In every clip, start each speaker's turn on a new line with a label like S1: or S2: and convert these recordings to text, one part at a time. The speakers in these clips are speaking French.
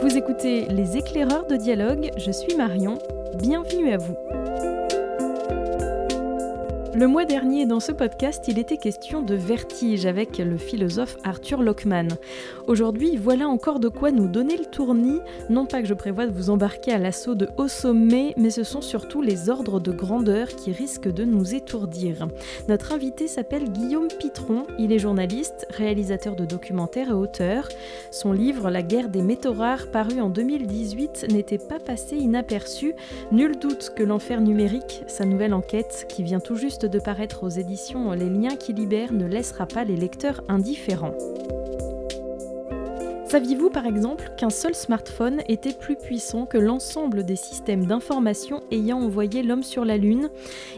S1: Vous écoutez Les éclaireurs de dialogue, je suis Marion, bienvenue à vous. Le mois dernier, dans ce podcast, il était question de vertige avec le philosophe Arthur Lockman. Aujourd'hui, voilà encore de quoi nous donner le tournis. Non pas que je prévoie de vous embarquer à l'assaut de haut sommet, mais ce sont surtout les ordres de grandeur qui risquent de nous étourdir. Notre invité s'appelle Guillaume Pitron. Il est journaliste, réalisateur de documentaires et auteur. Son livre La guerre des métaux rares, paru en 2018, n'était pas passé inaperçu. Nul doute que l'enfer numérique, sa nouvelle enquête, qui vient tout juste de paraître aux éditions Les liens qui libèrent ne laissera pas les lecteurs indifférents. Saviez-vous par exemple qu'un seul smartphone était plus puissant que l'ensemble des systèmes d'information ayant envoyé l'homme sur la Lune?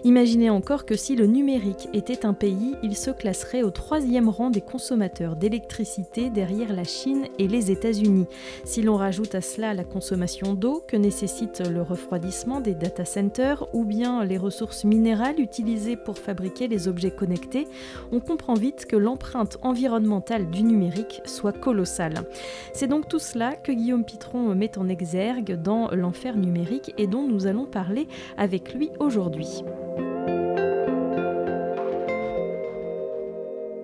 S1: Imaginez encore que si le numérique était un pays, il se classerait au troisième rang des consommateurs d'électricité derrière la Chine et les États-Unis. Si l'on rajoute à cela la consommation d'eau que nécessite le refroidissement des data centers ou bien les ressources minérales utilisées pour fabriquer les objets connectés, on comprend vite que l'empreinte environnementale du numérique soit colossale. C'est donc tout cela que Guillaume Pitron met en exergue dans L'enfer numérique et dont nous allons parler avec lui aujourd'hui.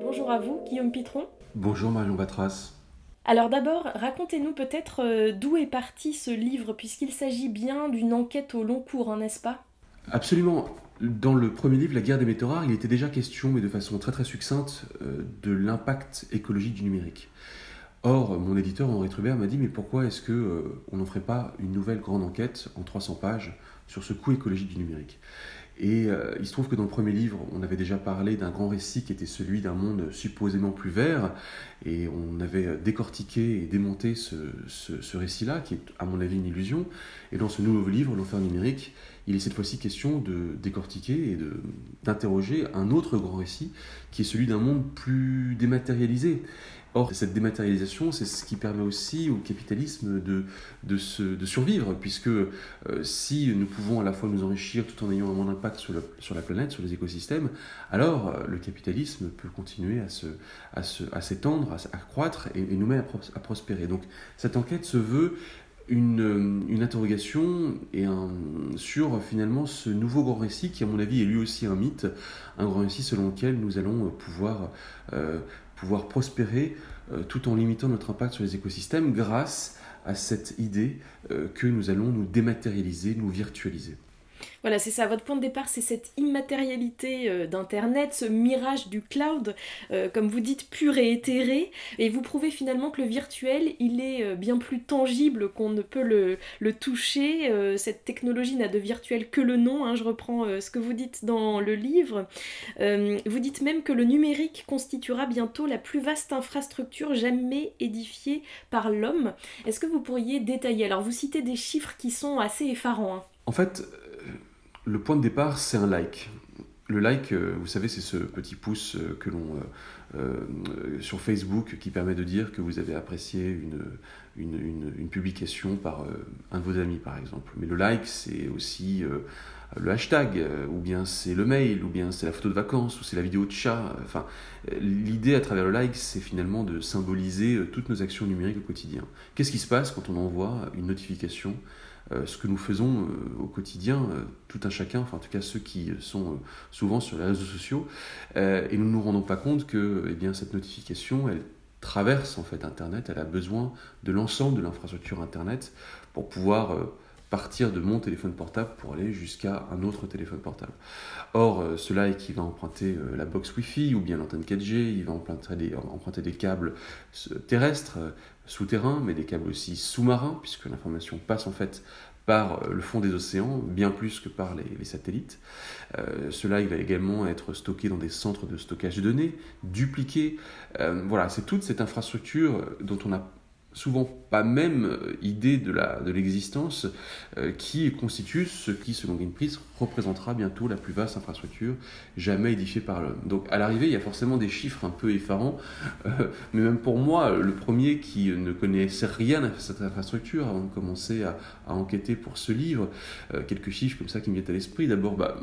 S1: Bonjour à vous, Guillaume Pitron.
S2: Bonjour Marion Batras.
S1: Alors d'abord, racontez-nous peut-être euh, d'où est parti ce livre, puisqu'il s'agit bien d'une enquête au long cours, hein, n'est-ce pas?
S2: Absolument. Dans le premier livre, La guerre des métaux rares, il était déjà question, mais de façon très très succincte, euh, de l'impact écologique du numérique. Or, mon éditeur Henri Trubert m'a dit mais pourquoi est-ce que euh, on n'en ferait pas une nouvelle grande enquête en 300 pages sur ce coût écologique du numérique? Et euh, il se trouve que dans le premier livre, on avait déjà parlé d'un grand récit qui était celui d'un monde supposément plus vert, et on avait décortiqué et démonté ce, ce récit-là, qui est à mon avis une illusion. Et dans ce nouveau livre, L'enfer numérique, il est cette fois-ci question de décortiquer et d'interroger un autre grand récit, qui est celui d'un monde plus dématérialisé. Or, cette dématérialisation, c'est ce qui permet aussi au capitalisme de, de, survivre, puisque euh, si nous pouvons à la fois nous enrichir tout en ayant un moins d'impact sur, sur, la planète, sur les écosystèmes, alors euh, le capitalisme peut continuer à, se, à, s'étendre, à, à, croître et, nous met à, prospérer. Donc cette enquête se veut une, une, interrogation et sur finalement ce nouveau grand récit qui, à mon avis, est lui aussi un mythe, un grand récit selon lequel nous allons pouvoir euh, pouvoir prospérer euh, tout en limitant notre impact sur les écosystèmes grâce à cette idée euh, que nous allons nous dématérialiser, nous virtualiser.
S1: Voilà, c'est ça. Votre point de départ, c'est cette immatérialité euh, d'Internet, ce mirage du cloud, euh, comme vous dites, pur et éthéré. Et vous prouvez finalement que le virtuel, il est euh, bien plus tangible qu'on ne peut le, toucher. cette technologie n'a de virtuel que le nom. Hein. je reprends ce que vous dites dans le livre. vous dites même que le numérique constituera bientôt la plus vaste infrastructure jamais édifiée par l'homme. Est-ce que vous pourriez détailler? Alors, vous citez des chiffres qui sont assez effarants. Hein.
S2: En fait, le point de départ, c'est un like. Le like, euh, vous savez, c'est ce petit pouce euh, que l'on euh, sur Facebook qui permet de dire que vous avez apprécié une, une, publication par un de vos amis, par exemple. Mais le like, c'est aussi le hashtag, ou bien c'est le mail, ou bien c'est la photo de vacances, ou c'est la vidéo de chat. Enfin, l'idée à travers le like, c'est finalement de symboliser toutes nos actions numériques au quotidien. Qu'est-ce qui se passe quand on envoie une notification ce que nous faisons euh, au quotidien, euh, tout un chacun, enfin en tout cas ceux qui sont souvent sur les réseaux sociaux, et nous ne nous rendons pas compte que eh bien, cette notification, elle traverse en fait Internet, elle a besoin de l'ensemble de l'infrastructure Internet pour pouvoir partir de mon téléphone portable pour aller jusqu'à un autre téléphone portable. Or, cela qui va emprunter la box Wi-Fi ou bien l'antenne 4G, il va emprunter des câbles terrestres, souterrains, mais des câbles aussi sous-marins, puisque l'information passe en fait par euh, le fond des océans, bien plus que par les, satellites. Euh, cela il va également être stocké dans des centres de stockage de données, dupliqué. Euh, voilà, c'est toute cette infrastructure dont on a souvent pas même euh, idée de l'existence de euh, qui constitue ce qui, selon Greenpeace, représentera bientôt la plus vaste infrastructure jamais édifiée par l'homme. Donc à l'arrivée, il y a forcément des chiffres un peu effarants, euh, mais même pour moi, le premier qui ne connaissait rien à cette infrastructure avant de commencer à, enquêter pour ce livre, quelques chiffres comme ça qui me viennent à l'esprit. D'abord, bah,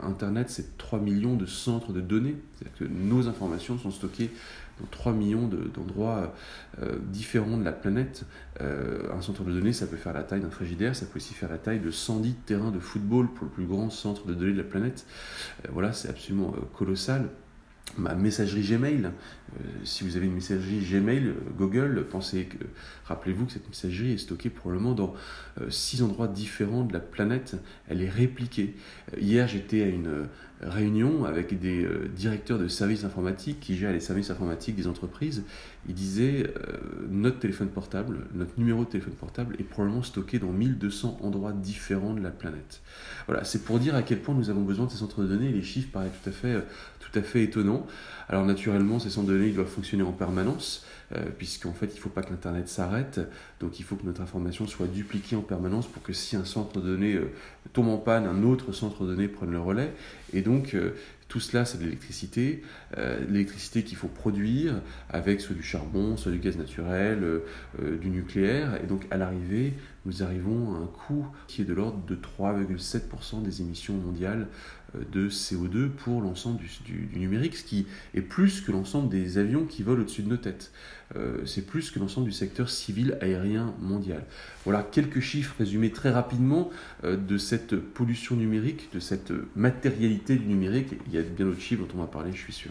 S2: Internet, c'est 3 millions de centres de données. C'est-à-dire que nos informations sont stockées dans 3 millions d'endroits euh, différents de la planète. Euh, un centre de données, ça peut faire la taille d'un frigidaire, ça peut aussi faire la taille de 110 terrains de football pour le plus grand centre de données de la planète. Euh, voilà, c'est absolument colossal ma messagerie Gmail. Euh, si vous avez une messagerie Gmail, euh, Google, pensez que, rappelez-vous que cette messagerie est stockée probablement dans euh, six endroits différents de la planète. Elle est répliquée. hier, j'étais à une réunion avec des directeurs de services informatiques qui gèrent les services informatiques des entreprises. Ils disaient notre téléphone portable, notre numéro de téléphone portable est probablement stocké dans 1200 endroits différents de la planète. Voilà, c'est pour dire à quel point nous avons besoin de ces centres de données. Les chiffres paraissent tout à fait tout à fait étonnant. Alors naturellement, ces centres de données doivent fonctionner en permanence, euh, puisqu'en fait, il ne faut pas que l'Internet s'arrête. Donc il faut que notre information soit dupliquée en permanence pour que si un centre de données euh, tombe en panne, un autre centre de données prenne le relais. Et donc, euh, tout cela, c'est de l'électricité, l'électricité qu'il faut produire avec soit du charbon, soit du gaz naturel, du nucléaire. Et donc, à l'arrivée, nous arrivons à un coût qui est de l'ordre de 3,7% des émissions mondiales de CO2 pour l'ensemble du, numérique, ce qui est plus que l'ensemble des avions qui volent au-dessus de nos têtes. c'est plus que l'ensemble du secteur civil aérien mondial. Voilà quelques chiffres résumés très rapidement de cette pollution numérique, de cette matérialité du numérique. Il y a bien d'autres chiffres dont on va parler, je suis sûr.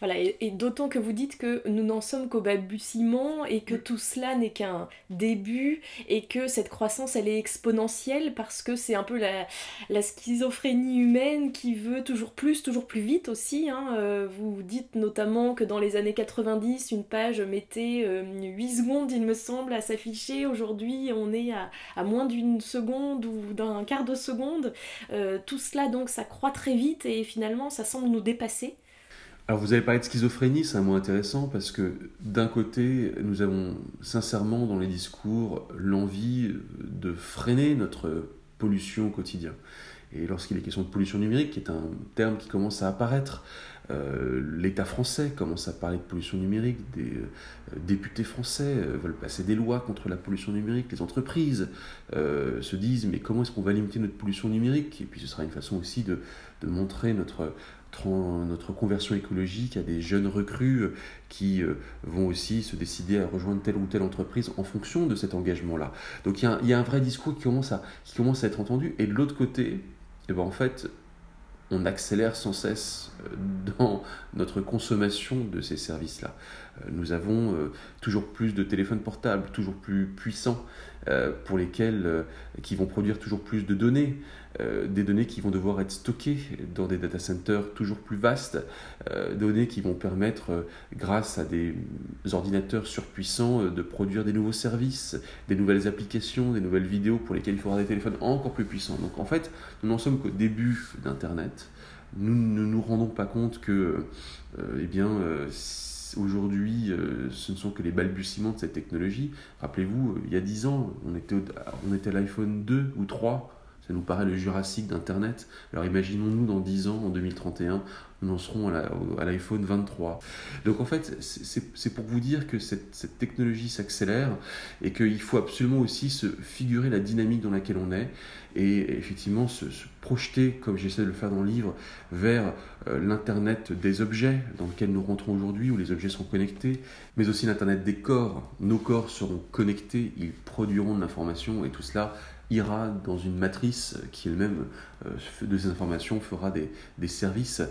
S1: Voilà, et, d'autant que vous dites que nous n'en sommes qu'au balbutiement et que tout cela n'est qu'un début et que cette croissance elle est exponentielle parce que c'est un peu la, la, schizophrénie humaine qui veut toujours plus, toujours plus vite aussi. Hein. Euh, vous dites notamment que dans les années 90, une page mettait 8 euh, secondes, il me semble, à s'afficher. Aujourd'hui, on est à, à moins d'une seconde ou d'un quart de seconde. Euh, tout cela, donc, ça croît très vite et finalement, ça semble nous dépasser.
S2: Alors vous avez parlé de schizophrénie, c'est un mot intéressant parce que d'un côté, nous avons sincèrement dans les discours l'envie de freiner notre pollution au quotidien. Et lorsqu'il est question de pollution numérique, qui est un terme qui commence à apparaître, euh, l'État français commence à parler de pollution numérique, des euh, députés français euh, veulent passer des lois contre la pollution numérique, les entreprises se disent mais comment est-ce qu'on va limiter notre pollution numérique? Et puis ce sera une façon aussi de, de montrer notre notre conversion écologique à des jeunes recrues euh, qui euh, vont aussi se décider à rejoindre telle ou telle entreprise en fonction de cet engagement-là. Donc il y, a un, vrai discours qui commence, à, être entendu. Et de l'autre côté, eh ben, en fait, on accélère sans cesse euh, dans notre consommation de ces services-là. Nous avons toujours plus de téléphones portables, toujours plus puissants, pour lesquels, qui vont produire toujours plus de données. Euh, des données qui vont devoir être stockées dans des data centers toujours plus vastes, euh, données qui vont permettre, euh, grâce à des ordinateurs surpuissants, de produire des nouveaux services, des nouvelles applications, des nouvelles vidéos pour lesquelles il faudra des téléphones encore plus puissants. Donc en fait, nous n'en sommes qu'au début d'Internet. Nous ne nous rendons pas compte que, eh bien, aujourd'hui, ce ne sont que les balbutiements de cette technologie. Rappelez-vous, il y a 10 ans, on était, on était à l'iPhone 2 ou 3 ça nous paraît le Jurassique d'Internet. Alors imaginons-nous dans 10 ans, en 2031, nous en serons à l'iPhone 23. Donc en fait, c'est pour vous dire que cette, technologie s'accélère et qu'il faut absolument aussi se figurer la dynamique dans laquelle on est et effectivement se, projeter, comme j'essaie de le faire dans le livre, vers euh, l'Internet des objets dans lequel nous rentrons aujourd'hui, où les objets sont connectés, mais aussi l'Internet des corps. Nos corps seront connectés, ils produiront de l'information et tout cela ira dans une matrice qui elle-même euh, de ces informations fera des, des services.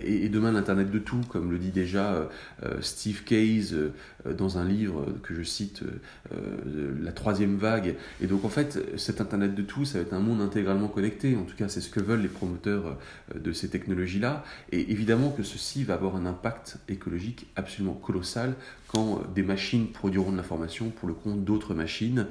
S2: Et, demain, l'Internet de tout, comme le dit déjà euh, euh, Steve Case dans un livre que je cite, La troisième vague. Et donc en fait, cet Internet de tout, ça va être un monde intégralement connecté. En tout cas, c'est ce que veulent les promoteurs de ces technologies-là. Et évidemment que ceci va avoir un impact écologique absolument colossal quand des machines produiront de l'information pour le compte d'autres machines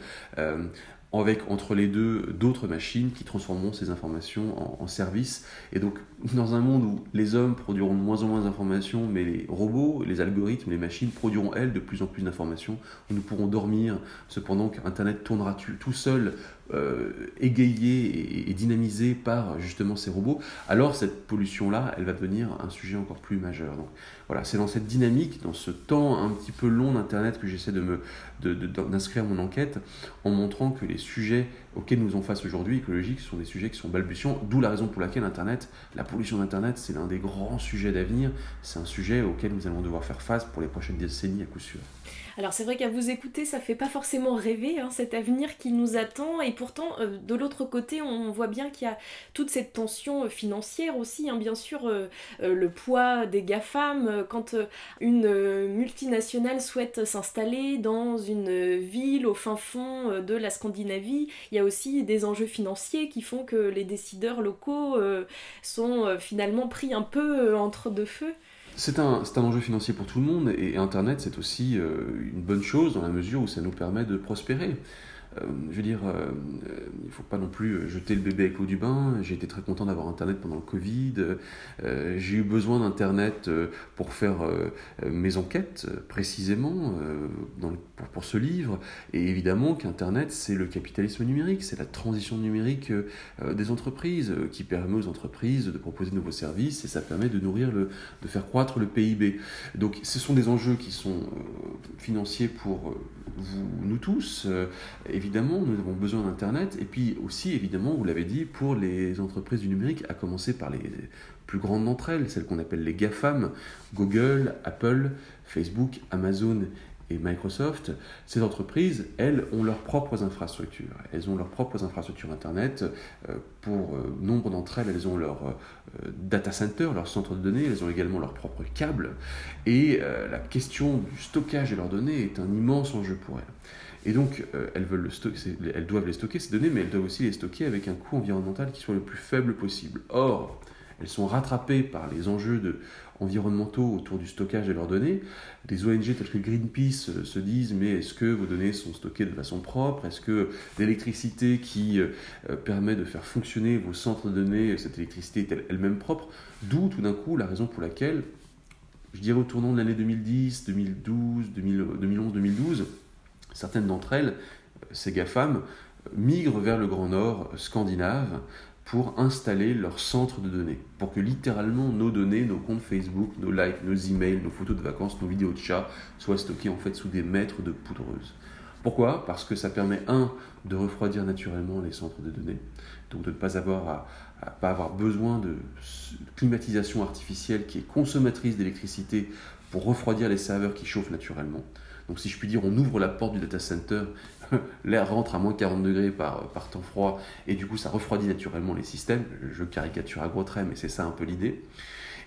S2: avec entre les deux d'autres machines qui transformeront ces informations en, services. Et donc, dans un monde où les hommes produiront de moins en moins d'informations, mais les robots, les algorithmes, les machines produiront, elles, de plus en plus d'informations, nous pourrons dormir, cependant qu'Internet tournera tout seul euh, égayé et, dynamisé par justement ces robots, alors cette pollution-là, elle va devenir un sujet encore plus majeur. Donc voilà, c'est dans cette dynamique, dans ce temps un petit peu long d'Internet que j'essaie de me d'inscrire mon enquête en montrant que les sujets auxquels nous faisons face aujourd'hui, écologiques, sont des sujets qui sont balbutiants, d'où la raison pour laquelle Internet, la pollution d'Internet, c'est l'un des grands sujets d'avenir, c'est un sujet auquel nous allons devoir faire face pour les prochaines décennies à coup sûr.
S3: Alors c'est vrai qu'à vous écouter, ça fait pas forcément rêver hein, cet avenir qui nous attend, et pourtant euh, de l'autre côté, on voit bien qu'il y a toute cette tension euh, financière aussi, hein, bien sûr, euh, le poids des GAFAM, quand une multinationale souhaite s'installer dans une ville au fin fond de la Scandinavie, il y a aussi des enjeux financiers qui font que les décideurs locaux sont finalement pris un peu entre deux feux.
S2: C'est un, un, enjeu financier pour tout le monde et Internet c'est aussi euh, une bonne chose dans la mesure où ça nous permet de prospérer. Euh, je veux dire, euh, il ne faut pas non plus jeter le bébé avec l'eau du bain. J'ai été très content d'avoir Internet pendant le Covid. Euh, j'ai eu besoin d'Internet pour faire mes enquêtes, précisément, pour, pour, ce livre. Et évidemment qu'Internet, c'est le capitalisme numérique, c'est la transition numérique des entreprises, qui permet aux entreprises de proposer de nouveaux services et ça permet de nourrir, le, de faire croître le PIB. Donc ce sont des enjeux qui sont financiers pour vous, nous tous. Évidemment, nous avons besoin d'Internet, et puis aussi, évidemment, vous l'avez dit, pour les entreprises du numérique, à commencer par les plus grandes d'entre elles, celles qu'on appelle les GAFAM, Google, Apple, Facebook, Amazon et Microsoft, ces entreprises, elles, ont leurs propres infrastructures. Elles ont leurs propres infrastructures Internet. Euh, pour euh, nombre d'entre elles, elles ont leur euh, data center, leur centre de données. Elles ont également leurs propres câbles. Et la question du stockage de leurs données est un immense enjeu pour elles. Et donc, euh, elles, veulent le elles doivent les stocker, ces données, mais elles doivent aussi les stocker avec un coût environnemental qui soit le plus faible possible. Or, elles sont rattrapées par les enjeux environnementaux autour du stockage de leurs données. Des ONG telles que Greenpeace euh, se disent mais est-ce que vos données sont stockées de façon propre? Est-ce que l'électricité qui euh, permet de faire fonctionner vos centres de données, cette électricité est elle-même propre? D'où tout d'un coup la raison pour laquelle, je dirais au tournant de l'année 2010, 2012, 2011, 2012, certaines d'entre elles, ces GAFAM, migrent vers le Grand Nord scandinave pour installer leur centre de données, pour que littéralement nos données, nos comptes Facebook, nos likes, nos emails, nos photos de vacances, nos vidéos de chats soient stockés en fait sous des mètres de poudreuse. Pourquoi? Parce que ça permet, un, de refroidir naturellement les centres de données, donc de ne pas avoir, pas avoir besoin de climatisation artificielle qui est consommatrice d'électricité pour refroidir les serveurs qui chauffent naturellement. Donc si je puis dire, on ouvre la porte du data center, l'air rentre à moins 40 degrés par, temps froid, et du coup ça refroidit naturellement les systèmes. Je caricature à gros traits, mais c'est ça un peu l'idée.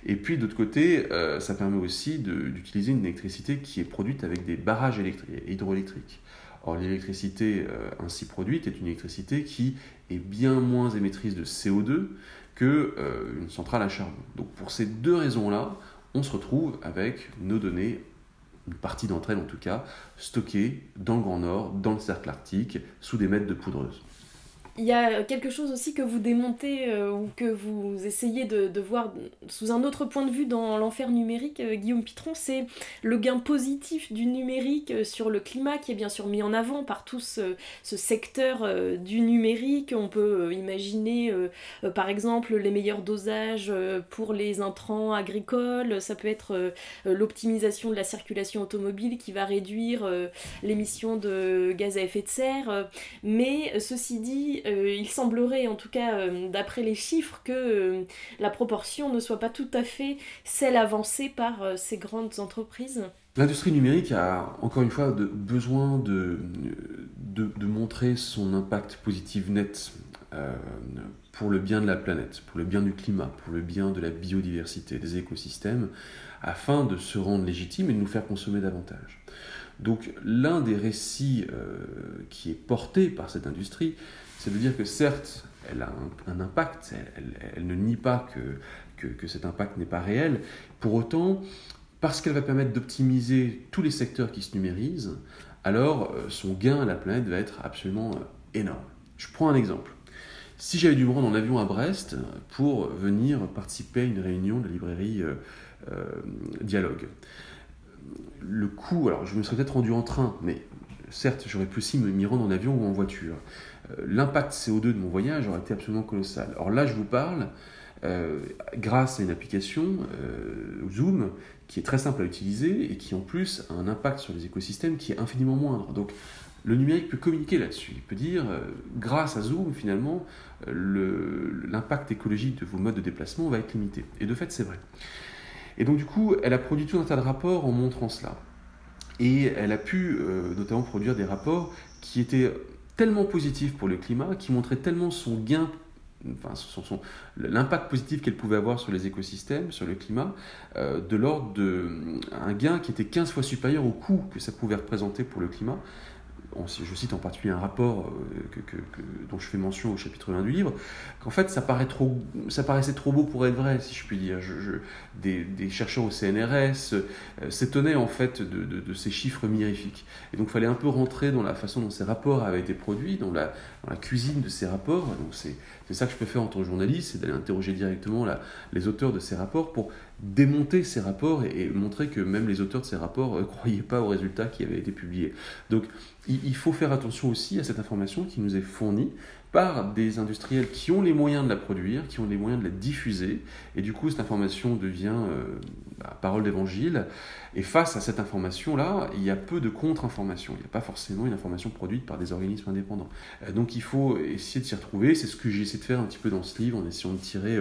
S2: Et puis d'autre côté, euh, ça permet aussi d'utiliser une électricité qui est produite avec des barrages hydroélectriques. Or l'électricité euh, ainsi produite est une électricité qui est bien moins émettrice de CO2 qu'une euh, centrale à charbon. Donc pour ces deux raisons-là, on se retrouve avec nos données une partie d'entre elles en tout cas, stockées dans le Grand Nord, dans le cercle arctique, sous des mètres de poudreuse.
S3: Il y a quelque chose aussi que vous démontez euh, ou que vous essayez de, voir sous un autre point de vue dans l'enfer numérique, euh, Guillaume Pitron, c'est le gain positif du numérique euh, sur le climat qui est bien sûr mis en avant par tout ce, secteur du numérique. On peut imaginer par exemple les meilleurs dosages pour les intrants agricoles, ça peut être l'optimisation de la circulation automobile qui va réduire l'émission de gaz à effet de serre. Mais ceci dit, euh, il semblerait, en tout cas euh, d'après les chiffres, que euh, la proportion ne soit pas tout à fait celle avancée par ces grandes entreprises.
S2: L'industrie numérique a encore une fois besoin de, de, montrer son impact positif net pour le bien de la planète, pour le bien du climat, pour le bien de la biodiversité, des écosystèmes, afin de se rendre légitime et de nous faire consommer davantage. Donc l'un des récits qui est porté par cette industrie, c'est de dire que certes, elle a un, impact, elle, ne nie pas que, que, cet impact n'est pas réel, pour autant, parce qu'elle va permettre d'optimiser tous les secteurs qui se numérisent, alors euh, son gain à la planète va être absolument euh, énorme. Je prends un exemple. Si j'avais dû me rendre en avion à Brest pour venir participer à une réunion de la librairie euh, Dialogue, le coût, alors je me serais peut-être rendu en train, mais certes j'aurais pu aussi m'y rendre en avion ou en voiture. Euh, l'impact CO2 de mon voyage aurait été absolument colossal. Or là, je vous parle euh, grâce à une application, euh, Zoom, qui est très simple à utiliser et qui en plus a un impact sur les écosystèmes qui est infiniment moindre. Donc le numérique peut communiquer là-dessus. Il peut dire, grâce à Zoom, finalement, l'impact écologique de vos modes de déplacement va être limité. Et de fait, c'est vrai. Et donc, du coup, elle a produit tout un tas de rapports en montrant cela. Et elle a pu notamment produire des rapports qui étaient tellement positifs pour le climat, qui montraient tellement son gain enfin, son, l'impact positif qu'elle pouvait avoir sur les écosystèmes, sur le climat, euh, de l'ordre d'un gain qui était 15 fois supérieur au coût que ça pouvait représenter pour le climat je cite en particulier un rapport euh, dont je fais mention au chapitre 1 du livre, qu'en fait ça, paraît trop, ça paraissait trop beau pour être vrai, si je puis dire. des, chercheurs au CNRS euh, s'étonnaient en fait de, ces chiffres mirifiques. Et donc il fallait un peu rentrer dans la façon dont ces rapports avaient été produits, dans la, cuisine de ces rapports. Donc c'est ça que je peux faire en tant que journaliste, c'est d'aller interroger directement les auteurs de ces rapports pour démonter ces rapports et, montrer que même les auteurs de ces rapports ne euh, croyaient pas aux résultats qui avaient été publiés. Donc il, faut faire attention aussi à cette information qui nous est fournie par des industriels qui ont les moyens de la produire, qui ont les moyens de la diffuser, et du coup cette information devient euh, bah, parole d'évangile, et face à cette information-là, il y a peu de contre-information, il n'y a pas forcément une information produite par des organismes indépendants. Euh, donc il faut essayer de s'y retrouver, c'est ce que j'ai essayé de faire un petit peu dans ce livre, en essayant de tirer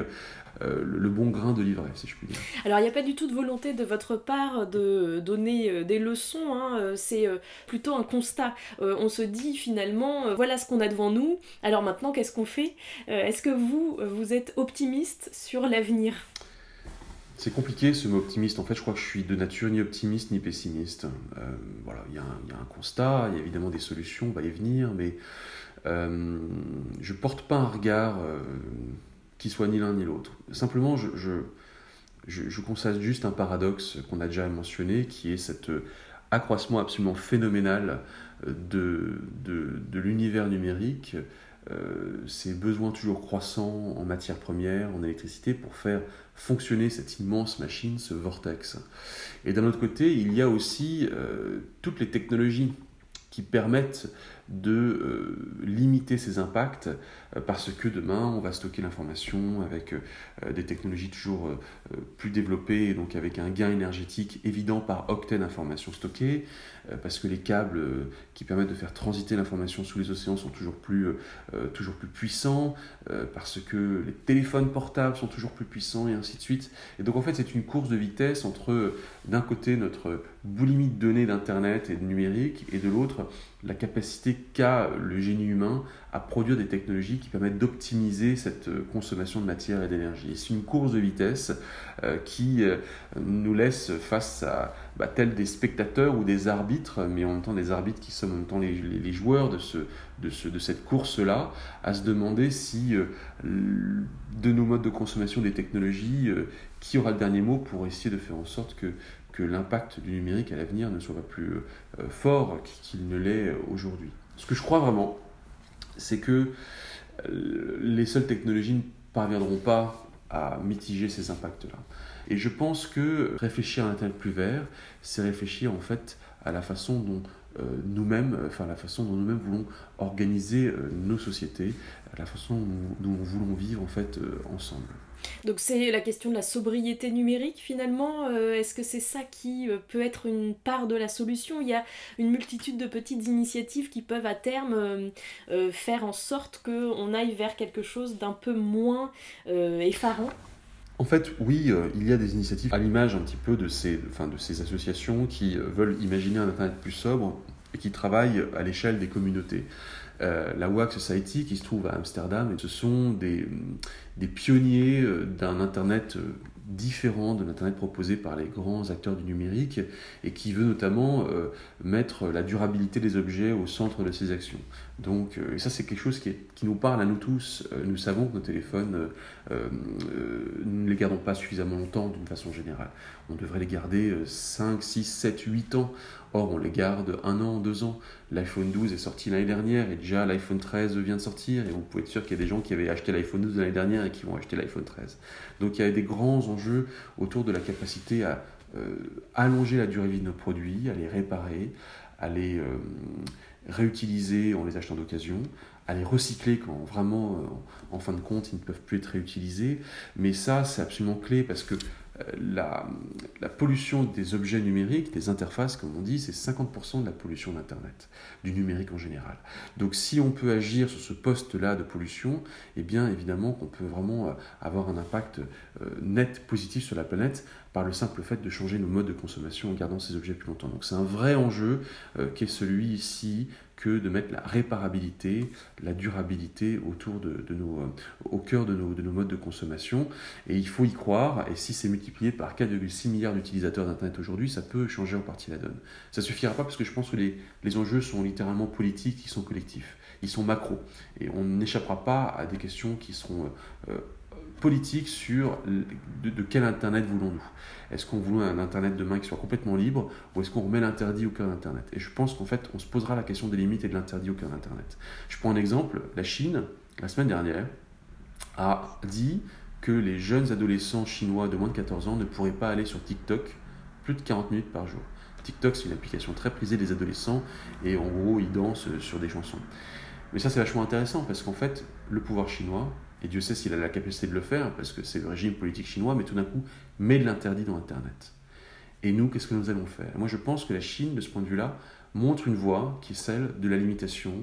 S2: euh, le bon grain de livret, si je puis dire.
S1: Alors, il n'y a pas du tout de volonté de votre part de donner euh, des leçons, hein, euh, c'est plutôt un constat. on se dit finalement, voilà ce qu'on a devant nous, alors maintenant, qu'est-ce qu'on fait? Est-ce que vous, vous êtes optimiste sur l'avenir?
S2: C'est compliqué ce mot optimiste. En fait, je crois que je suis de nature ni optimiste ni pessimiste. voilà, il y, a un constat, il y a évidemment des solutions, on va y venir, mais je porte pas un regard qui soit ni l'un ni l'autre. Simplement, je, constate juste un paradoxe qu'on a déjà mentionné, qui est cet euh, accroissement absolument phénoménal euh, de, de, l'univers numérique, euh, ces besoins toujours croissants en matières premières, en électricité, pour faire fonctionner cette immense machine, ce vortex. Et d'un autre côté, il y a aussi toutes les technologies qui permettent de euh, limiter ces impacts euh, parce que demain on va stocker l'information avec euh, des technologies toujours plus développées et donc avec un gain énergétique évident par octets d'informations stockées parce que les câbles qui permettent de faire transiter l'information sous les océans sont toujours plus, toujours plus puissants parce que les téléphones portables sont toujours plus puissants et ainsi de suite et donc en fait c'est une course de vitesse entre d'un côté notre boulimie de données d'internet et de numérique et de l'autre la capacité qu'a le génie humain à produire des technologies qui permettent d'optimiser cette euh, consommation de matière et d'énergie. Et c'est une course de vitesse euh, qui euh, nous laisse face à bah, tels des spectateurs ou des arbitres, mais en même temps des arbitres qui sont en même temps les, joueurs de, ce, de, ce, de cette course-là, à se demander si de nos modes de consommation des technologies, qui aura le dernier mot pour essayer de faire en sorte que que l'impact du numérique à l'avenir ne soit pas plus euh, fort qu'il ne l'est aujourd'hui. Ce que je crois vraiment, c'est que euh, les seules technologies ne parviendront pas à mitiger ces impacts-là. Et je pense que réfléchir à un Internet plus vert, c'est réfléchir en fait à la façon dont euh, nous-mêmes, enfin la façon dont nous-mêmes voulons organiser nos sociétés, à la façon dont nous voulons vivre en fait ensemble.
S1: Donc c'est la question de la sobriété numérique finalement. Euh, est-ce que c'est ça qui euh, peut être une part de la solution? Il y a une multitude de petites initiatives qui peuvent à terme euh, faire en sorte qu'on aille vers quelque chose d'un peu moins effarant.
S2: En fait, oui, il y a des initiatives à l'image un petit peu de ces, enfin, de ces associations qui veulent imaginer un Internet plus sobre et qui travaillent à l'échelle des communautés. Euh, la WAC Society qui se trouve à Amsterdam. Et ce sont des, des pionniers euh, d'un Internet euh, différent de l'Internet proposé par les grands acteurs du numérique et qui veut notamment mettre la durabilité des objets au centre de ses actions. Donc, et ça c'est quelque chose qui, qui, nous parle à nous tous. nous savons que nos téléphones, nous ne les gardons pas suffisamment longtemps d'une façon générale. On devrait les garder 5, 6, 7, 8 ans Or, on les garde un an, deux ans. L'iPhone 12 est sorti l'année dernière et déjà l'iPhone 13 vient de sortir. Et vous pouvez être sûr qu'il y a des gens qui avaient acheté l'iPhone 12 l'année dernière et qui vont acheter l'iPhone 13. Donc il y a des grands enjeux autour de la capacité à euh, allonger la durée de vie de nos produits, à les réparer, à les euh, réutiliser en les achetant d'occasion, à les recycler quand vraiment, euh, en fin de compte, ils ne peuvent plus être réutilisés. Mais ça, c'est absolument clé parce que la, la, pollution des objets numériques, des interfaces, comme on dit, c'est 50% de la pollution d'Internet, du numérique en général. Donc si on peut agir sur ce poste-là de pollution, eh bien évidemment qu'on peut vraiment euh, avoir un impact euh, net positif sur la planète par le simple fait de changer nos modes de consommation en gardant ces objets plus longtemps. Donc c'est un vrai enjeu euh, qui est celui ici que de mettre la réparabilité, la durabilité autour de, nos, euh, au cœur de nos, de nos, modes de consommation. Et il faut y croire, et si c'est multiplié par 4,6 milliards d'utilisateurs d'Internet aujourd'hui, ça peut changer en partie la donne. Ça ne suffira pas parce que je pense que les, les enjeux sont littéralement politiques, ils sont collectifs, ils sont macro. Et on n'échappera pas à des questions qui seront... Euh, politique sur de, quel Internet voulons-nous? Est-ce qu'on veut un Internet demain qui soit complètement libre ou est-ce qu'on remet l'interdit au cœur d'Internet? Et je pense qu'en fait, on se posera la question des limites et de l'interdit au cœur d'Internet. Je prends un exemple. La Chine, la semaine dernière, a dit que les jeunes adolescents chinois de moins de 14 ans ne pourraient pas aller sur TikTok plus de 40 minutes par jour. TikTok, c'est une application très prisée des adolescents et en gros, ils dansent sur des chansons. Mais ça, c'est vachement intéressant parce qu'en fait, le pouvoir chinois et Dieu sait s'il a la capacité de le faire, parce que c'est le régime politique chinois, mais tout d'un coup met de l'interdit dans Internet. Et nous, qu'est-ce que nous allons faire? Moi, je pense que la Chine, de ce point de vue-là, montre une voie qui est celle de la limitation,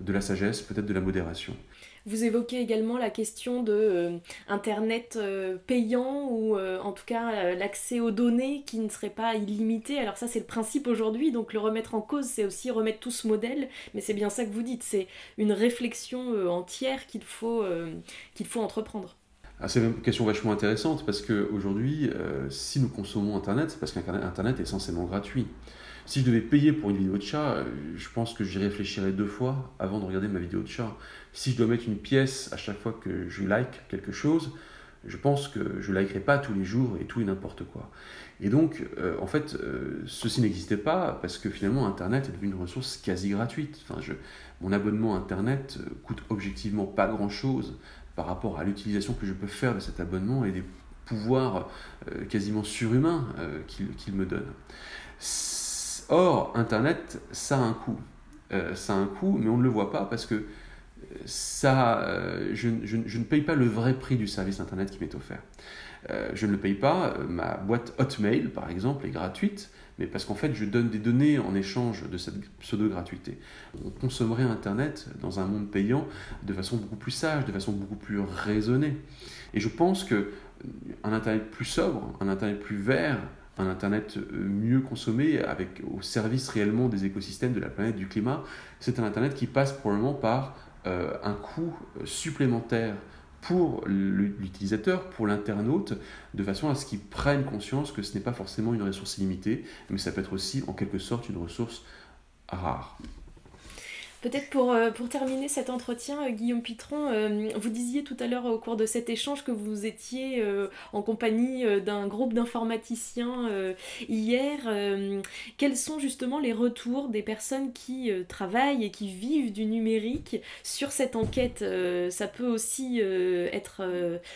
S2: de la sagesse, peut-être de la modération.
S1: Vous évoquez également la question de euh, Internet euh, payant ou euh, en tout cas l'accès aux données qui ne serait pas illimité. Alors ça c'est le principe aujourd'hui, donc le remettre en cause c'est aussi remettre tout ce modèle, mais c'est bien ça que vous dites, c'est une réflexion entière qu'il faut, qu'il faut entreprendre.
S2: Ah, c'est une question vachement intéressante parce qu'aujourd'hui, si nous consommons Internet, c'est parce qu'Internet est essentiellement gratuit. Si je devais payer pour une vidéo de chat, euh, je pense que j'y réfléchirais deux fois avant de regarder ma vidéo de chat. Si je dois mettre une pièce à chaque fois que je like quelque chose, je pense que je ne likerai pas tous les jours et tout et n'importe quoi. Et donc, euh, en fait, euh, ceci n'existait pas parce que finalement, Internet est devenu une ressource quasi gratuite. Enfin, mon abonnement Internet coûte objectivement pas grand-chose par rapport à l'utilisation que je peux faire de cet abonnement et des pouvoirs quasiment surhumains qu'il me donne. Or, Internet, ça a un coût. Euh, ça a un coût, mais on ne le voit pas parce que ça, euh, je, ne paye pas le vrai prix du service Internet qui m'est offert. Euh, je ne le paye pas. Ma boîte Hotmail, par exemple, est gratuite, mais parce qu'en fait, je donne des données en échange de cette pseudo-gratuité. On consommerait Internet dans un monde payant de façon beaucoup plus sage, de façon beaucoup plus raisonnée. Et je pense que un Internet plus sobre, un Internet plus vert, un Internet euh, mieux consommé, avec, au service réellement des écosystèmes, de la planète, du climat, c'est un Internet qui passe probablement par euh, un coût euh, supplémentaire pour l'utilisateur, pour l'internaute, de façon à ce qu'il prenne conscience que ce n'est pas forcément une ressource illimitée, mais ça peut être aussi en quelque sorte une ressource rare.
S1: Peut-être pour, euh, pour terminer cet entretien, euh, Guillaume Pitron, euh, vous disiez tout à l'heure au cours de cet échange que vous étiez en compagnie d'un groupe d'informaticiens hier. quels sont justement les retours des personnes qui travaillent et qui vivent du numérique sur cette enquête Ça peut aussi être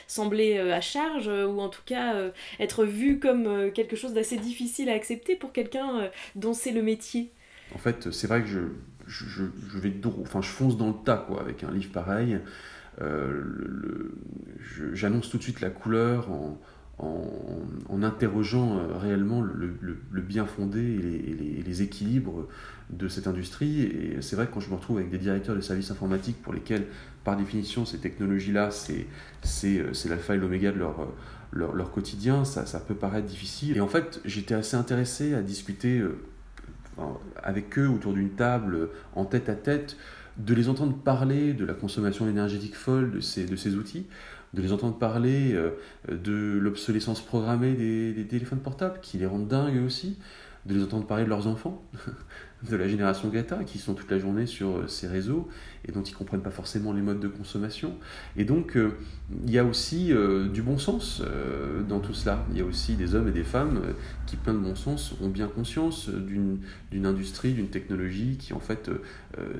S1: semblé à charge ou en tout cas être vu comme quelque chose d'assez difficile à accepter pour quelqu'un dont c'est le métier?
S2: En fait, c'est vrai que je, je, vais enfin, je fonce dans le tas quoi, avec un livre pareil. Euh, J'annonce tout de suite la couleur en, en, interrogeant euh, réellement le, le, bien fondé et les, les, équilibres de cette industrie. Et c'est vrai que quand je me retrouve avec des directeurs de services informatiques pour lesquels, par définition, ces technologies-là, c'est euh, l'alpha et l'oméga de leur, leur, leur, quotidien, ça, ça, peut paraître difficile. Et en fait, j'étais assez intéressé à discuter euh, avec eux autour d'une table, en tête à tête, de les entendre parler de la consommation énergétique folle de ces, de ces outils, de les entendre parler euh, de l'obsolescence programmée des, des, téléphones portables, qui les rendent dingues aussi, de les entendre parler de leurs enfants, de la génération Gata, qui sont toute la journée sur euh, ces réseaux et dont ils ne comprennent pas forcément les modes de consommation. Et donc, euh, il y a aussi euh, du bon sens dans tout cela. Il y a aussi des hommes et des femmes qui, plein de bon sens, ont bien conscience d'une industrie, d'une technologie qui, en fait,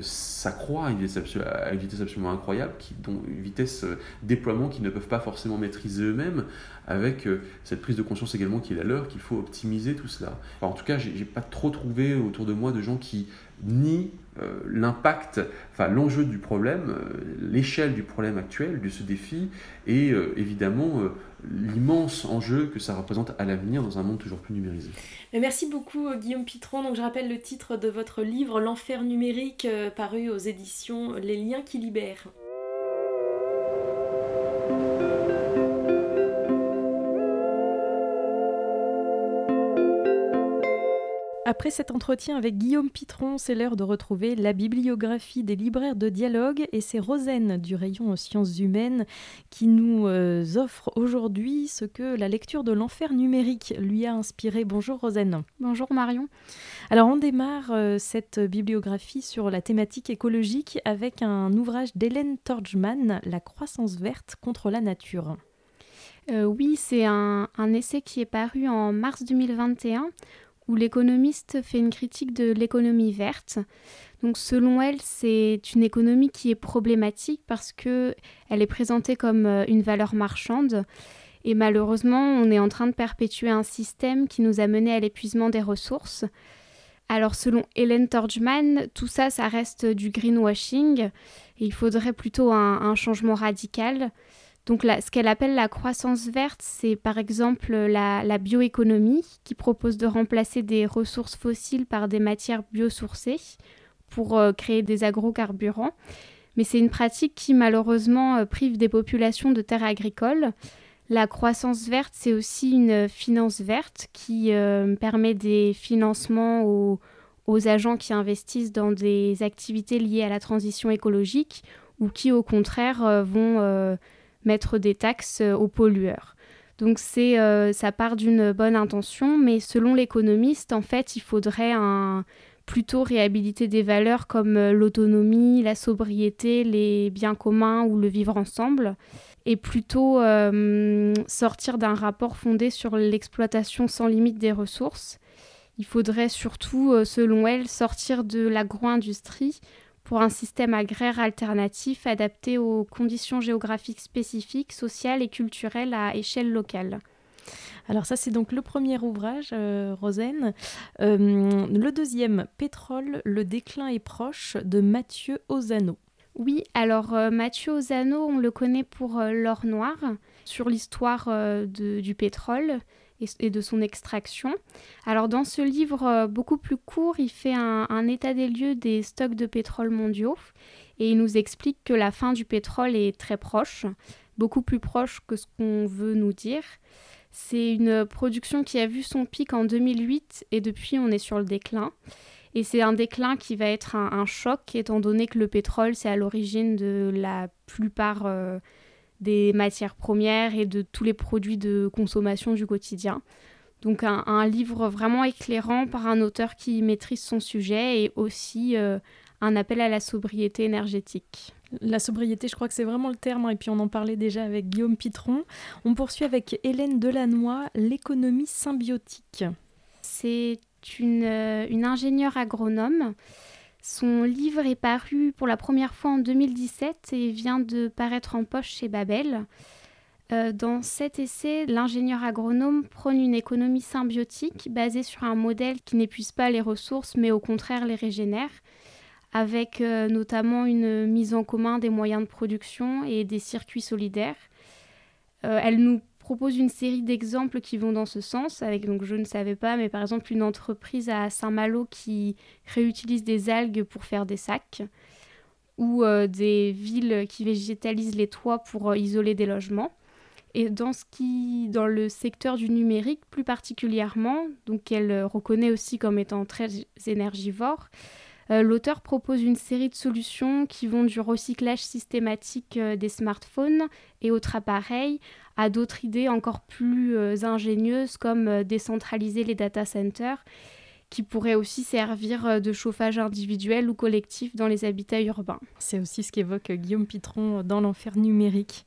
S2: s'accroît à, une vitesse absolument incroyable, qui, dont une vitesse déploiement qu'ils ne peuvent pas forcément maîtriser eux-mêmes, avec cette prise de conscience également qui est la leur, qu'il faut optimiser tout cela. en tout cas, j'ai pas trop trouvé autour de moi de gens qui nient euh, l'impact, enfin l'enjeu du problème, euh, l'échelle du problème actuel, de ce défi, et euh, évidemment l'immense enjeu que ça représente à l'avenir dans un monde toujours plus numérisé.
S1: Merci beaucoup Guillaume Pitron. Donc je rappelle le titre de votre livre L'enfer numérique paru aux éditions Les liens qui libèrent. Après cet entretien avec Guillaume Pitron, c'est l'heure de retrouver la bibliographie des libraires de dialogue et c'est Rosaine du rayon sciences humaines qui nous euh, offre aujourd'hui ce que la lecture de l'enfer numérique lui a inspiré. Bonjour Rosaine.
S4: Bonjour Marion.
S1: Alors on démarre euh, cette bibliographie sur la thématique écologique avec un ouvrage d'Hélène Torgman, La croissance verte contre la nature.
S4: Euh, oui, c'est un, un, essai qui est paru en mars 2021 où l'économiste fait une critique de l'économie verte. Donc selon elle, c'est une économie qui est problématique parce que elle est présentée comme euh, une valeur marchande et malheureusement, on est en train de perpétuer un système qui nous a mené à l'épuisement des ressources. Alors selon Hélène Torgman, tout ça, ça reste du greenwashing il faudrait plutôt un changement radical. Donc ce qu'elle appelle la croissance verte, c'est par exemple la, bioéconomie qui propose de remplacer des ressources fossiles par des matières biosourcées pour euh, créer des agrocarburants. Mais c'est une pratique qui malheureusement euh, prive des populations de terres agricoles. La croissance verte, c'est aussi une finance verte qui euh, permet des financements aux agents qui investissent dans des activités liées à la transition écologique ou qui au contraire vont mettre des taxes euh, aux pollueurs. Donc c'est, euh, ça part d'une bonne intention, mais selon l'économiste, en fait, il faudrait plutôt réhabiliter des valeurs comme euh, l'autonomie, la sobriété, les biens communs ou le vivre ensemble, et plutôt sortir d'un rapport fondé sur l'exploitation sans limite des ressources. Il faudrait surtout, selon elle, sortir de l'agro-industrie pour un système agraire alternatif adapté aux conditions géographiques spécifiques, sociales et culturelles à échelle locale.
S1: Alors ça c'est donc le premier ouvrage, euh, Rosen. Euh, le deuxième, Pétrole, le déclin est proche, de Mathieu Ozano.
S4: Oui, alors euh, Mathieu Ozano, on le connaît pour L'or noir, sur l'histoire du pétrole et, de son extraction. Alors dans ce livre euh, beaucoup plus court, il fait un, état des lieux des stocks de pétrole mondiaux et il nous explique que la fin du pétrole est très proche, beaucoup plus proche que ce qu'on veut nous dire. C'est une production qui a vu son pic en 2008 et depuis on est sur le déclin. Et c'est un déclin qui va être un, choc étant donné que le pétrole c'est à l'origine de la plupart euh, des matières premières et de tous les produits de consommation du quotidien. Donc un, livre vraiment éclairant par un auteur qui maîtrise son sujet et aussi euh, un appel à la sobriété énergétique.
S1: La sobriété, je crois que c'est vraiment le terme, hein, et puis on en parlait déjà avec Guillaume Pitron. On poursuit avec Hélène Delannoy, l'économie symbiotique.
S4: C'est une, euh, une ingénieure agronome son livre est paru pour la première fois en 2017 et vient de paraître en poche chez Babel. Euh, dans cet essai, l'ingénieur agronome prône une économie symbiotique basée sur un modèle qui n'épuise pas les ressources mais au contraire les régénère, avec euh, notamment une mise en commun des moyens de production et des circuits solidaires. Euh, elle nous propose une série d'exemples qui vont dans ce sens, avec donc je ne savais pas, mais par exemple une entreprise à Saint-Malo qui réutilise des algues pour faire des sacs, ou euh, des villes qui végétalisent les toits pour euh, isoler des logements. Et dans, ce qui, dans le secteur du numérique plus particulièrement, donc qu'elle reconnaît aussi comme étant très énergivore, euh, l'auteur propose une série de solutions qui vont du recyclage systématique euh, des smartphones et autres appareils à d'autres idées encore plus euh, ingénieuses comme décentraliser les data centers qui pourraient aussi servir de chauffage individuel ou collectif dans les habitats urbains.
S1: C'est aussi ce qu'évoque Guillaume Pitron dans l'enfer numérique.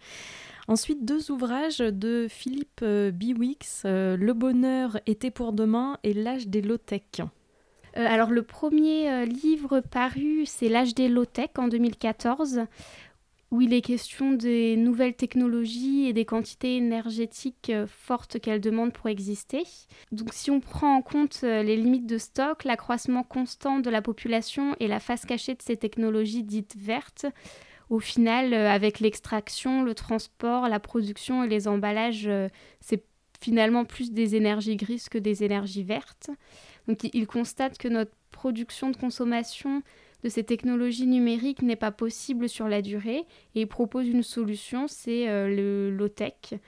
S1: Ensuite, deux ouvrages de Philippe Biwix, Le bonheur était pour demain et L'âge des low-tech.
S4: Euh, alors le premier euh, livre paru, c'est L'âge des low-tech en 2014. Où il est question des nouvelles technologies et des quantités énergétiques euh, fortes qu'elles demandent pour exister. Donc si on prend en compte euh, les limites de stock, l'accroissement constant de la population et la face cachée de ces technologies dites vertes, au final, euh, avec l'extraction, le transport, la production et les emballages, c'est finalement plus des énergies grises que des énergies vertes. Donc il constate que notre production de consommation de ces technologies numériques n'est pas possible sur la durée et il propose une solution, c'est euh, le low-tech.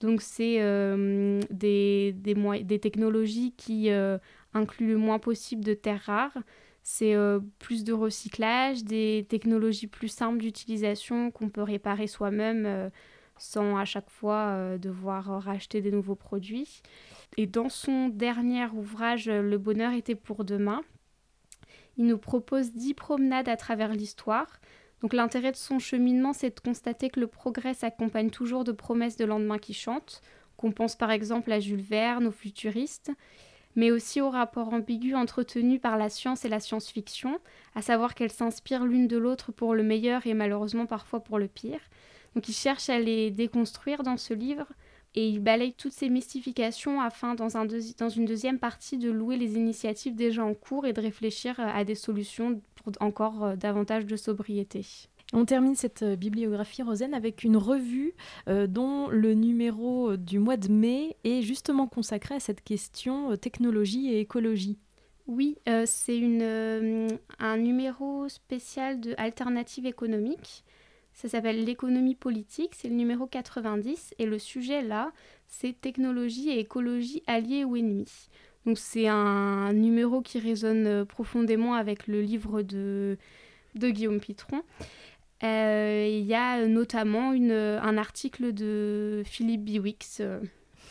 S4: Donc c'est euh, des, des, technologies qui euh, incluent le moins possible de terres rares. C'est plus de recyclage, des technologies plus simples d'utilisation qu'on peut réparer soi-même sans à chaque fois devoir racheter des nouveaux produits. Et dans son dernier ouvrage, Le bonheur était pour demain, il nous propose dix promenades à travers l'histoire. Donc l'intérêt de son cheminement, c'est de constater que le progrès s'accompagne toujours de promesses de lendemain qui chantent, qu'on pense par exemple à Jules Verne, aux futuristes, mais aussi au rapport ambigu entretenu par la science et la science-fiction, à savoir qu'elles s'inspirent l'une de l'autre pour le meilleur et malheureusement parfois pour le pire. Donc il cherche à les déconstruire dans ce livre et il balaye toutes ces mystifications afin, dans, un dans une deuxième partie, de louer les initiatives déjà en cours et de réfléchir euh, à des solutions pour encore euh, davantage de sobriété.
S1: On termine cette euh, bibliographie, Rosen, avec une revue dont le numéro du mois de mai est justement consacré à cette question technologie et écologie.
S4: Oui, c'est un numéro spécial de Alternative économique ça s'appelle L'économie politique, c'est le numéro 90 et le sujet là, c'est technologie et écologie alliées ou ennemies. Donc c'est un numéro qui résonne euh, profondément avec le livre de, de Guillaume Pitron. Euh, il y a notamment une, un article de Philippe Biwix euh,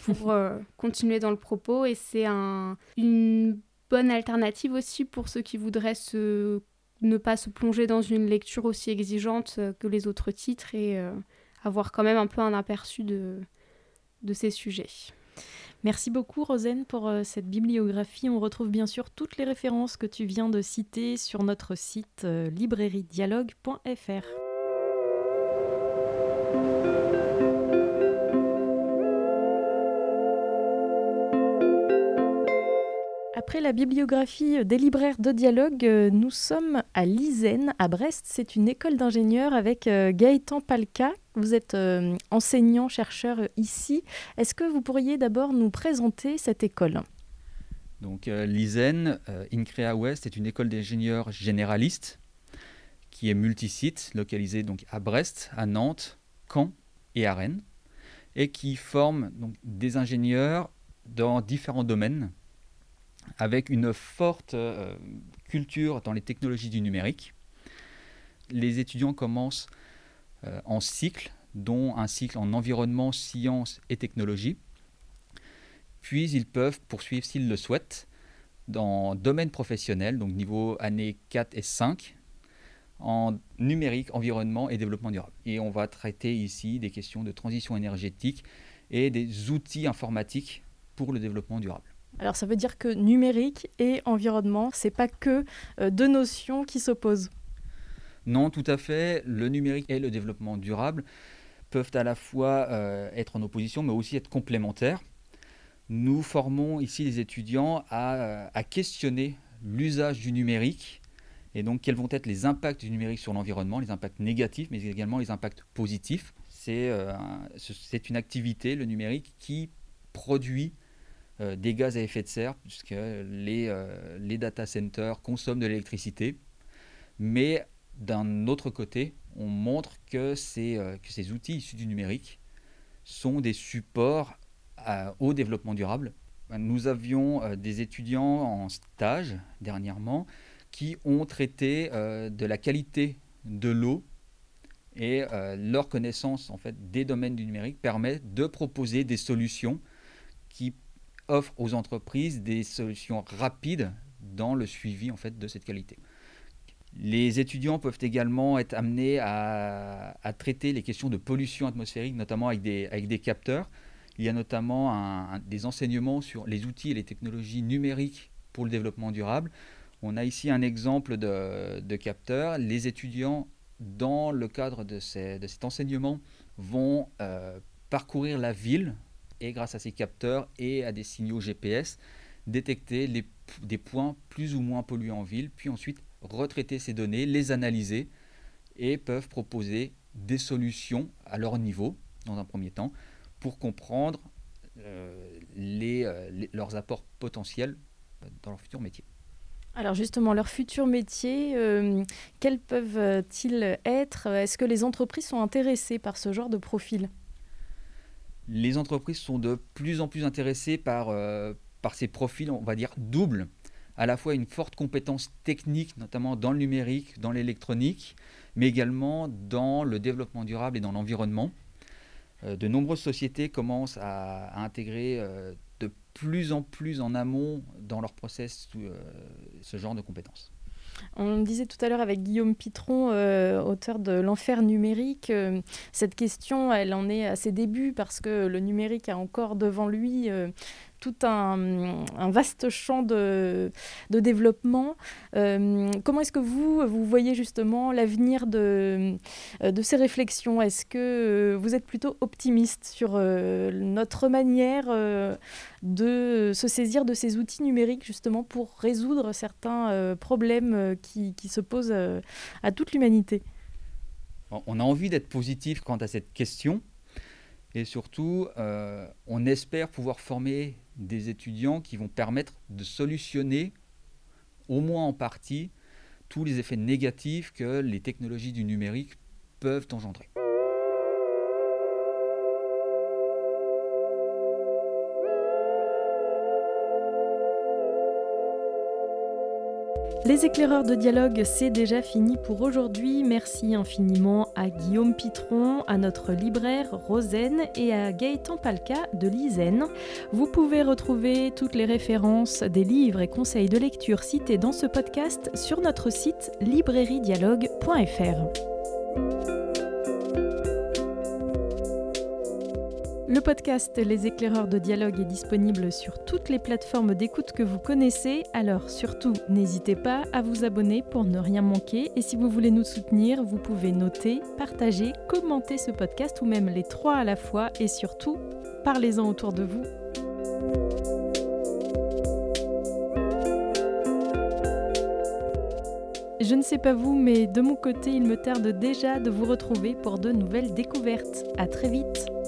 S4: pour continuer dans le propos et c'est un, une bonne alternative aussi pour ceux qui voudraient se ne pas se plonger dans une lecture aussi exigeante euh, que les autres titres et euh, avoir quand même un peu un aperçu de, de ces sujets.
S1: Merci beaucoup Rosen pour euh, cette bibliographie. On retrouve bien sûr toutes les références que tu viens de citer sur notre site librairiedialogue.fr. Après la bibliographie des libraires de dialogue, euh, nous sommes à Lizen, à Brest. C'est une école d'ingénieurs avec euh, Gaëtan Palka. Vous êtes euh, enseignant-chercheur ici. Est-ce que vous pourriez d'abord nous présenter cette école?
S5: Donc l'ISEN, INCREA West, est une école d'ingénieurs généralistes qui est multisite, localisée donc à Brest, à Nantes, Caen et à Rennes, et qui forme donc, des ingénieurs dans différents domaines avec une forte euh, culture dans les technologies du numérique. Les étudiants commencent euh, en cycle, dont un cycle en environnement, sciences et technologie. Puis ils peuvent poursuivre, s'ils le souhaitent, dans domaine professionnel, donc niveau années 4 et 5, en numérique, environnement et développement durable. Et on va traiter ici des questions de transition énergétique et des outils informatiques pour le développement durable.
S1: Alors ça veut dire que numérique et environnement, c'est pas que euh, deux notions qui s'opposent.
S5: Non, tout à fait. Le numérique et le développement durable peuvent à la fois euh, être en opposition, mais aussi être complémentaires. Nous formons ici les étudiants à, euh, à questionner l'usage du numérique et donc quels vont être les impacts du numérique sur l'environnement, les impacts négatifs, mais également les impacts positifs. C'est une activité, le numérique, qui produit des gaz à effet de serre, puisque les, euh, les data centers consomment de l'électricité. Mais d'un autre côté, on montre que ces, euh, outils issus du numérique sont des supports au développement durable. Nous avions des étudiants en stage dernièrement qui ont traité de la qualité de l'eau et leur connaissance en fait des domaines du numérique permet de proposer des solutions qui offre aux entreprises des solutions rapides dans le suivi en fait, de cette qualité. Les étudiants peuvent également être amenés à, traiter les questions de pollution atmosphérique, notamment avec des, capteurs. Il y a notamment des enseignements sur les outils et les technologies numériques pour le développement durable. On a ici un exemple de, de capteur. Les étudiants dans le cadre de, cet enseignement, vont euh, parcourir la ville et grâce à ces capteurs et à des signaux GPS, détecter des points plus ou moins pollués en ville, puis ensuite retraiter ces données, les analyser et peuvent proposer des solutions à leur niveau, dans un premier temps, pour comprendre euh, euh, leurs apports potentiels dans leur futur métier.
S1: Alors justement, leurs futurs métiers, euh, quels peuvent-ils être? Est-ce que les entreprises sont intéressées par ce genre de profil?
S5: Les entreprises sont de plus en plus intéressées par, euh, par ces profils, on va dire, doubles. À la fois une forte compétence technique, notamment dans le numérique, dans l'électronique, mais également dans le développement durable et dans l'environnement. Euh, de nombreuses sociétés commencent à, intégrer de plus en plus en amont dans leur process euh, ce genre de compétences.
S1: On disait tout à l'heure avec Guillaume Pitron, euh, auteur de L'enfer numérique, euh, cette question, elle en est à ses débuts parce que le numérique a encore devant lui tout un, vaste champ de, développement. Euh, comment est-ce que vous, vous voyez justement l'avenir de, de ces réflexions? Est-ce que euh, vous êtes plutôt optimiste sur euh, notre manière de se saisir de ces outils numériques justement pour résoudre certains problèmes qui, qui, se posent à toute l'humanité?
S5: On a envie d'être positif quant à cette question. Et surtout, on espère pouvoir former des étudiants qui vont permettre de solutionner, au moins en partie, tous les effets négatifs que les technologies du numérique peuvent engendrer.
S1: Les éclaireurs de dialogue, c'est déjà fini pour aujourd'hui. Merci infiniment à Guillaume Pitron, à notre libraire Rosen et à Gaëtan Palka de l'ISEN. Vous pouvez retrouver toutes les références des livres et conseils de lecture cités dans ce podcast sur notre site librairiedialogue.fr. Le podcast Les éclaireurs de dialogue est disponible sur toutes les plateformes d'écoute que vous connaissez, alors surtout n'hésitez pas à vous abonner pour ne rien manquer et si vous voulez nous soutenir, vous pouvez noter, partager, commenter ce podcast ou même les trois à la fois et surtout parlez-en autour de vous. Je ne sais pas vous, mais de mon côté, il me tarde déjà de vous retrouver pour de nouvelles découvertes. À très vite!